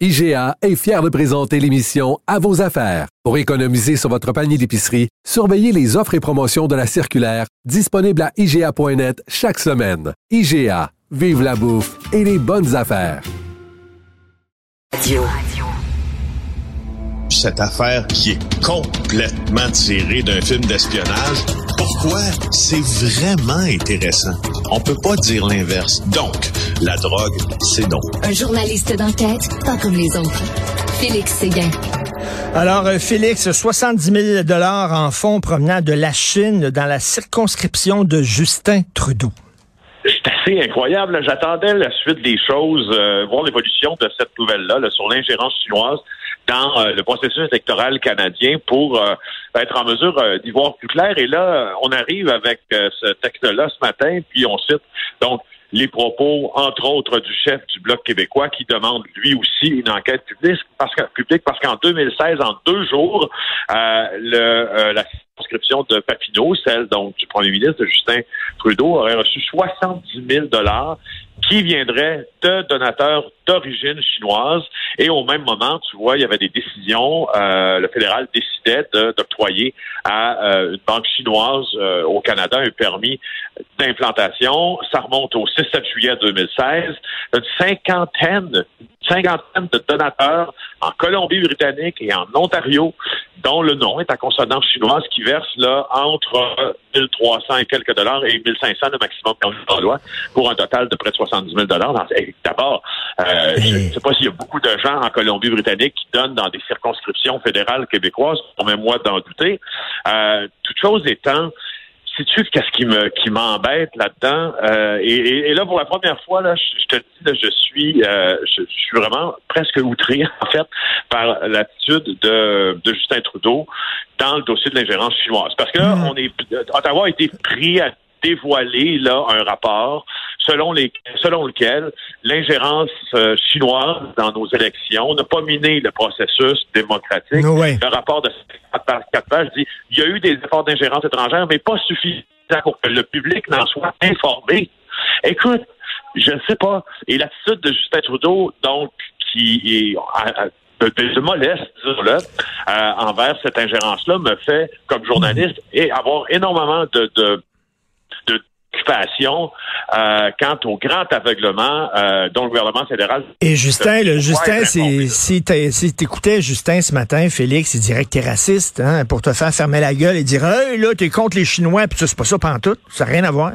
IGA est fier de présenter l'émission À vos affaires. Pour économiser sur votre panier d'épicerie, surveillez les offres et promotions de la circulaire disponible à IGA.net chaque semaine. IGA, vive la bouffe et les bonnes affaires. Cette affaire qui est complètement tirée d'un film d'espionnage, pourquoi c'est vraiment intéressant? On peut pas dire l'inverse. Donc, la drogue, c'est donc. Un journaliste d'enquête, pas comme les autres. Félix Séguin. Alors, euh, Félix, 70 000 en fonds provenant de la Chine dans la circonscription de Justin Trudeau. C'est assez incroyable. J'attendais la suite des choses, euh, voir l'évolution de cette nouvelle-là là, sur l'ingérence chinoise dans euh, le processus électoral canadien pour euh, être en mesure d'y voir plus clair. Et là, on arrive avec ce texte-là ce matin, puis on cite donc les propos, entre autres, du chef du Bloc québécois qui demande lui aussi une enquête publique parce qu'en 2016, en deux jours, le, la circonscription de Papineau, celle donc du premier ministre Justin Trudeau, aurait reçu 70 000 dollars qui viendraient de donateurs d'origine chinoise. Et au même moment, tu vois, il y avait des décisions. Euh, le fédéral décidait d'octroyer à euh, une banque chinoise euh, au Canada un permis d'implantation. Ça remonte au 6-7 juillet 2016. Une cinquantaine, cinquantaine de donateurs en Colombie-Britannique et en Ontario, dont le nom est à consonance chinoise, qui versent là entre 1300 et quelques dollars et 1500 le maximum loi pour un total de près de 70 000 dollars. D'abord, euh, je ne sais pas s'il y a beaucoup de gens en Colombie-Britannique qui donnent dans des circonscriptions fédérales québécoises, même moi d'en douter. Euh, toute chose étant, sais-tu qu'est-ce qui me qui m'embête là-dedans? Euh, et, là pour la première fois là, je, te dis je suis euh, je, suis vraiment presque outré en fait par l'attitude de, de Justin Trudeau dans le dossier de l'ingérence chinoise parce que là, mmh. on est Ottawa a été pris à dévoiler là un rapport selon, les, selon lequel l'ingérence euh, chinoise dans nos élections n'a pas miné le processus démocratique. Le rapport de 4 pages dit il y a eu des efforts d'ingérence étrangère, mais pas suffisant pour que le public n'en soit informé. Écoute, je ne sais pas. Et l'attitude de Justin Trudeau, donc, qui est de modeste, disons-le, euh, envers cette ingérence-là, me fait, comme journaliste, et avoir énormément de, de euh, quant au grand aveuglement euh, dont le gouvernement fédéral. Et Justin, le Justin, si, si t'écoutais Justin ce matin, Félix, il dirait que t'es raciste, hein, pour te faire fermer la gueule et dire, hey, là, t'es contre les Chinois, puis c'est pas ça tout, ça n'a rien à voir.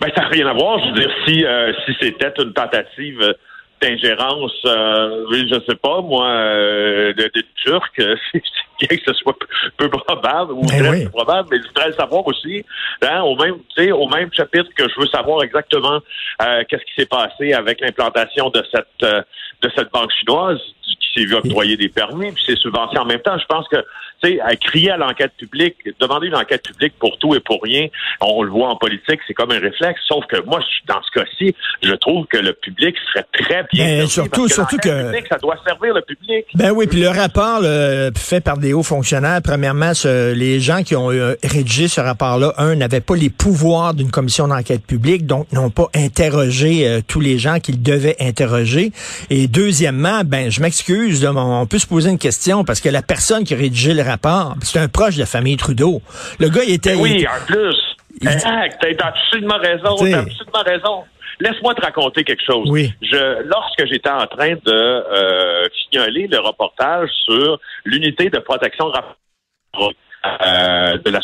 Ben, ça n'a rien à voir. Je veux dire, si, euh, si c'était une tentative d'ingérence, euh, je sais pas, moi, des de Turcs, que ce soit peu probable ou ben très probable, mais je voudrais le savoir aussi, hein, au même, au même chapitre que je veux savoir exactement euh, qu'est-ce qui s'est passé avec l'implantation de cette euh, de cette banque chinoise qui s'est vu octroyer des permis puis ses subventions en même temps. Je pense que tu sais, à crier à l'enquête publique, demander une enquête publique pour tout et pour rien, on le voit en politique, c'est comme un réflexe. Sauf que moi, dans ce cas-ci, je trouve que le public serait très bien. Ben, surtout, surtout que ça doit servir le public. Ben oui, puis le rapport fait par des hauts fonctionnaires, premièrement, les gens qui ont euh, rédigé ce rapport-là, un, n'avaient pas les pouvoirs d'une commission d'enquête publique, donc n'ont pas interrogé euh, tous les gens qu'ils devaient interroger. Et deuxièmement, ben, je m'excuse, on peut se poser une question parce que la personne qui a rédigé le rapport, c'est un proche de la famille Trudeau. Le gars, il était... Ben oui, en plus. Exact, t'as absolument raison, t'as absolument raison. Laisse-moi te raconter quelque chose. Oui. Je, lorsque j'étais en train de euh, signaler le reportage sur l'unité de protection euh, de la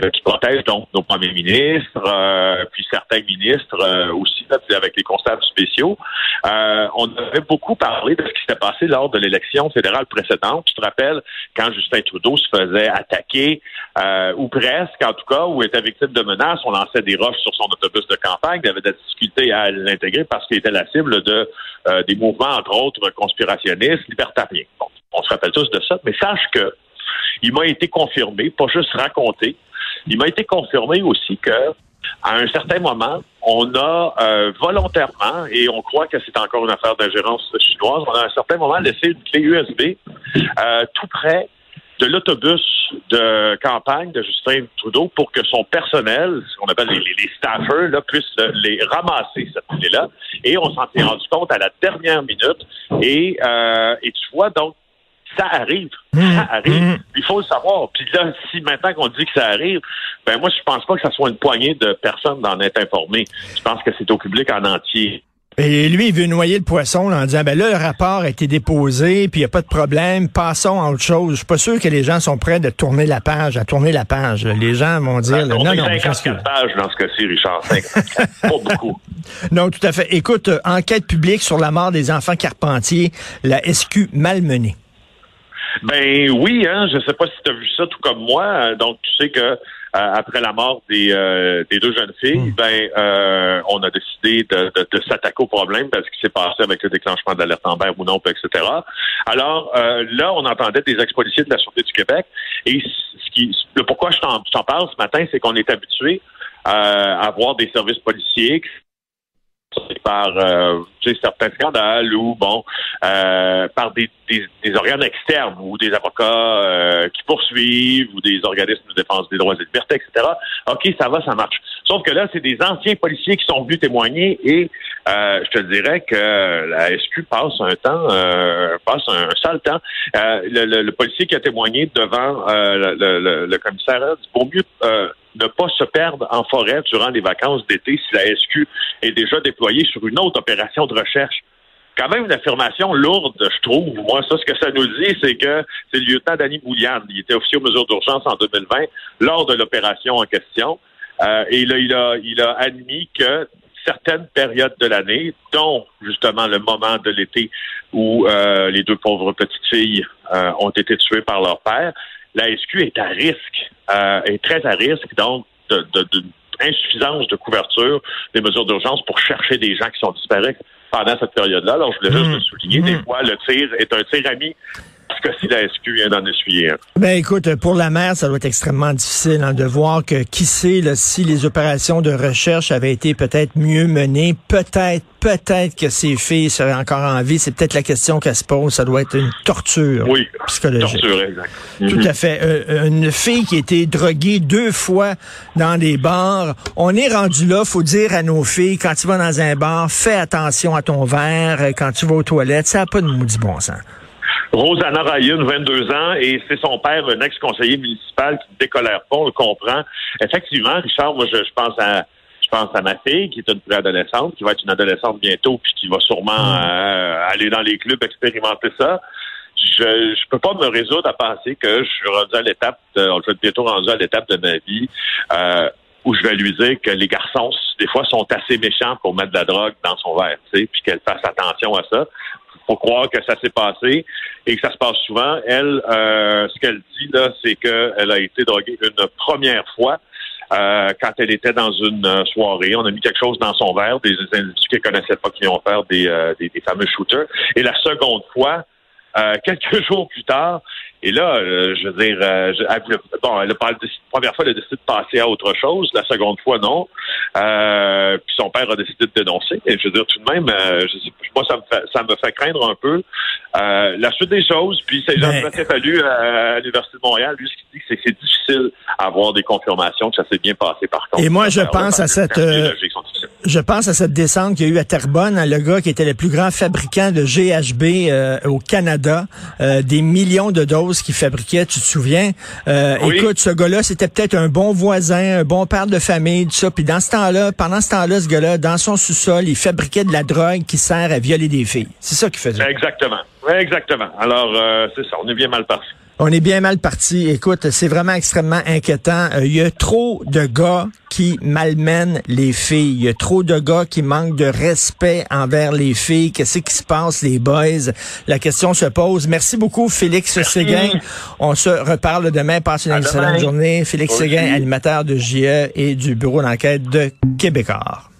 qui protège donc nos premiers ministres, euh, puis certains ministres euh, aussi, avec les constables spéciaux. Euh, on avait beaucoup parlé de ce qui s'était passé lors de l'élection fédérale précédente. Tu te rappelles quand Justin Trudeau se faisait attaquer, ou presque en tout cas, ou était victime de menaces, on lançait des roches sur son autobus de campagne, il avait des difficultés à l'intégrer parce qu'il était la cible de des mouvements, entre autres, conspirationnistes, libertariens. Bon, on se rappelle tous de ça, mais sache que il m'a été confirmé, pas juste raconté, il m'a été confirmé aussi que à un certain moment, on a euh, volontairement, et on croit que c'est encore une affaire d'ingérence chinoise, on a à un certain moment laissé une clé USB euh, tout près de l'autobus de campagne de Justin Trudeau pour que son personnel, ce qu'on appelle les, les, staffers, là, puisse les ramasser, cette clé-là. Et on s'en est rendu compte à la dernière minute. Et, euh, et tu vois, donc, ça arrive. Ça mmh. arrive. Mmh. Il faut le savoir. Puis là, si maintenant qu'on dit que ça arrive, ben moi, je pense pas que ça soit une poignée de personnes d'en être informées. Je pense que c'est au public en entier. Et lui, il veut noyer le poisson en disant, ben là, le rapport a été déposé, puis il n'y a pas de problème, passons à autre chose. Je suis pas sûr que les gens sont prêts de tourner la page, à tourner la page. Les gens vont dire, ben, non, non, non. 54 pages dans ce cas-ci, Richard. pas beaucoup. Non, tout à fait. Écoute, euh, enquête publique sur la mort des enfants carpentiers, la SQ malmenée. Ben oui, hein, je sais pas si tu as vu ça tout comme moi. Donc tu sais que euh, après la mort des, euh, des deux jeunes filles, hmm. ben euh, on a décidé de, de, s'attaquer au problème parce qu'il s'est passé avec le déclenchement de l'alerte en ou non, etc. Alors là, on entendait des ex-policiers de la Sûreté du Québec. Et ce qui, le pourquoi je t'en parle ce matin, c'est qu'on est habitué à voir des services policiers par euh, certains scandales ou bon euh, par des, des, organes externes ou des avocats euh, qui poursuivent ou des organismes de défense des droits et libertés, etc. OK, ça va, ça marche. Sauf que là, c'est des anciens policiers qui sont venus témoigner et je te dirais que la SQ passe un temps, passe un, sale temps. Le, le, policier qui a témoigné devant le, le, commissaire dit vaut mieux ne pas se perdre en forêt durant les vacances d'été si la SQ est déjà déployée sur une autre opération de recherche. Quand même une affirmation lourde, je trouve. Moi, ça, ce que ça nous dit, c'est que c'est le lieutenant Danny Boulian. Il était officier aux mesures d'urgence en 2020 lors de l'opération en question. Euh, et là, il a, il a admis que certaines périodes de l'année, dont justement le moment de l'été où euh, les deux pauvres petites filles euh, ont été tuées par leur père, la SQ est à risque, euh, est très à risque, donc, de, de, insuffisance de couverture des mesures d'urgence pour chercher des gens qui sont disparus pendant cette période-là. Alors, je voulais juste mmh. le souligner. Des mmh. fois, le tir est un tir ami si la SQ vient d'en essuyer Ben écoute, pour la mer, ça doit être extrêmement difficile hein, de voir que qui sait là, si les opérations de recherche avaient été peut-être mieux menées, peut-être, peut-être que ces filles seraient encore en vie. C'est peut-être la question qu'elle se pose. Ça doit être une torture oui, psychologique. Torture, exact. Tout à fait. Euh, une fille qui a été droguée deux fois dans des bars. On est rendu là, faut dire à nos filles, quand tu vas dans un bar, fais attention à ton verre. Quand tu vas aux toilettes, ça n'a pas de maudit bon sens. Rosanna Ryan, 22 ans, et c'est son père, un ex-conseiller municipal qui ne décolère pas, on le comprend. Effectivement, Richard, moi, je, pense à je pense à ma fille, qui est une préadolescente, qui va être une adolescente bientôt, puis qui va sûrement mm. euh, aller dans les clubs expérimenter ça. Je ne peux pas me résoudre à penser que je suis rendu à l'étape, je vais être bientôt rendu à l'étape de ma vie euh, où je vais lui dire que les garçons, des fois, sont assez méchants pour mettre de la drogue dans son verre, tu sais, puis qu'elle fasse attention à ça faut croire que ça s'est passé et que ça se passe souvent. Elle, euh, ce qu'elle dit là, c'est qu'elle a été droguée une première fois. Euh, quand elle était dans une euh, soirée, on a mis quelque chose dans son verre, des individus qu'elle connaissait pas qui ont fait des, des, des, fameux shooters. Et la seconde fois, quelques jours plus tard, et là, euh, je veux dire, euh, bon, elle a, la première fois, elle a décidé de passer à autre chose. La seconde fois, non. Euh, puis son père a décidé de dénoncer. Et je veux dire, tout de même, euh, je sais, moi, ça me fait, ça me fait craindre un peu la suite des choses. Puis c'est Jean-Baptiste Fallu à, l'Université de Montréal, lui, ce qu'il dit, c'est que c'est difficile d'avoir des confirmations que ça s'est bien passé par contre. Et moi, je pense à cette... Je pense à cette descente qu'il y a eu à Terrebonne, hein, le gars qui était le plus grand fabricant de GHB euh, au Canada, euh, des millions de doses qu'il fabriquait, tu te souviens? Euh, écoute, ce gars-là, c'était peut-être un bon voisin, un bon père de famille, tout ça. Puis dans ce temps-là, pendant ce temps-là, ce gars-là, dans son sous-sol, il fabriquait de la drogue qui sert à violer des filles. C'est ça qu'il faisait. Exactement. Exactement. Alors, c'est ça, on est bien mal parti. On est bien mal parti. Écoute, c'est vraiment extrêmement inquiétant. Euh, il y a trop de gars qui malmènent les filles. Il y a trop de gars qui manquent de respect envers les filles. Qu'est-ce qui se passe, les boys? La question se pose. Merci beaucoup, Félix Séguin. On se reparle demain. Passe une excellente journée. Félix Séguin, animateur de JE et du bureau d'enquête de Québécois.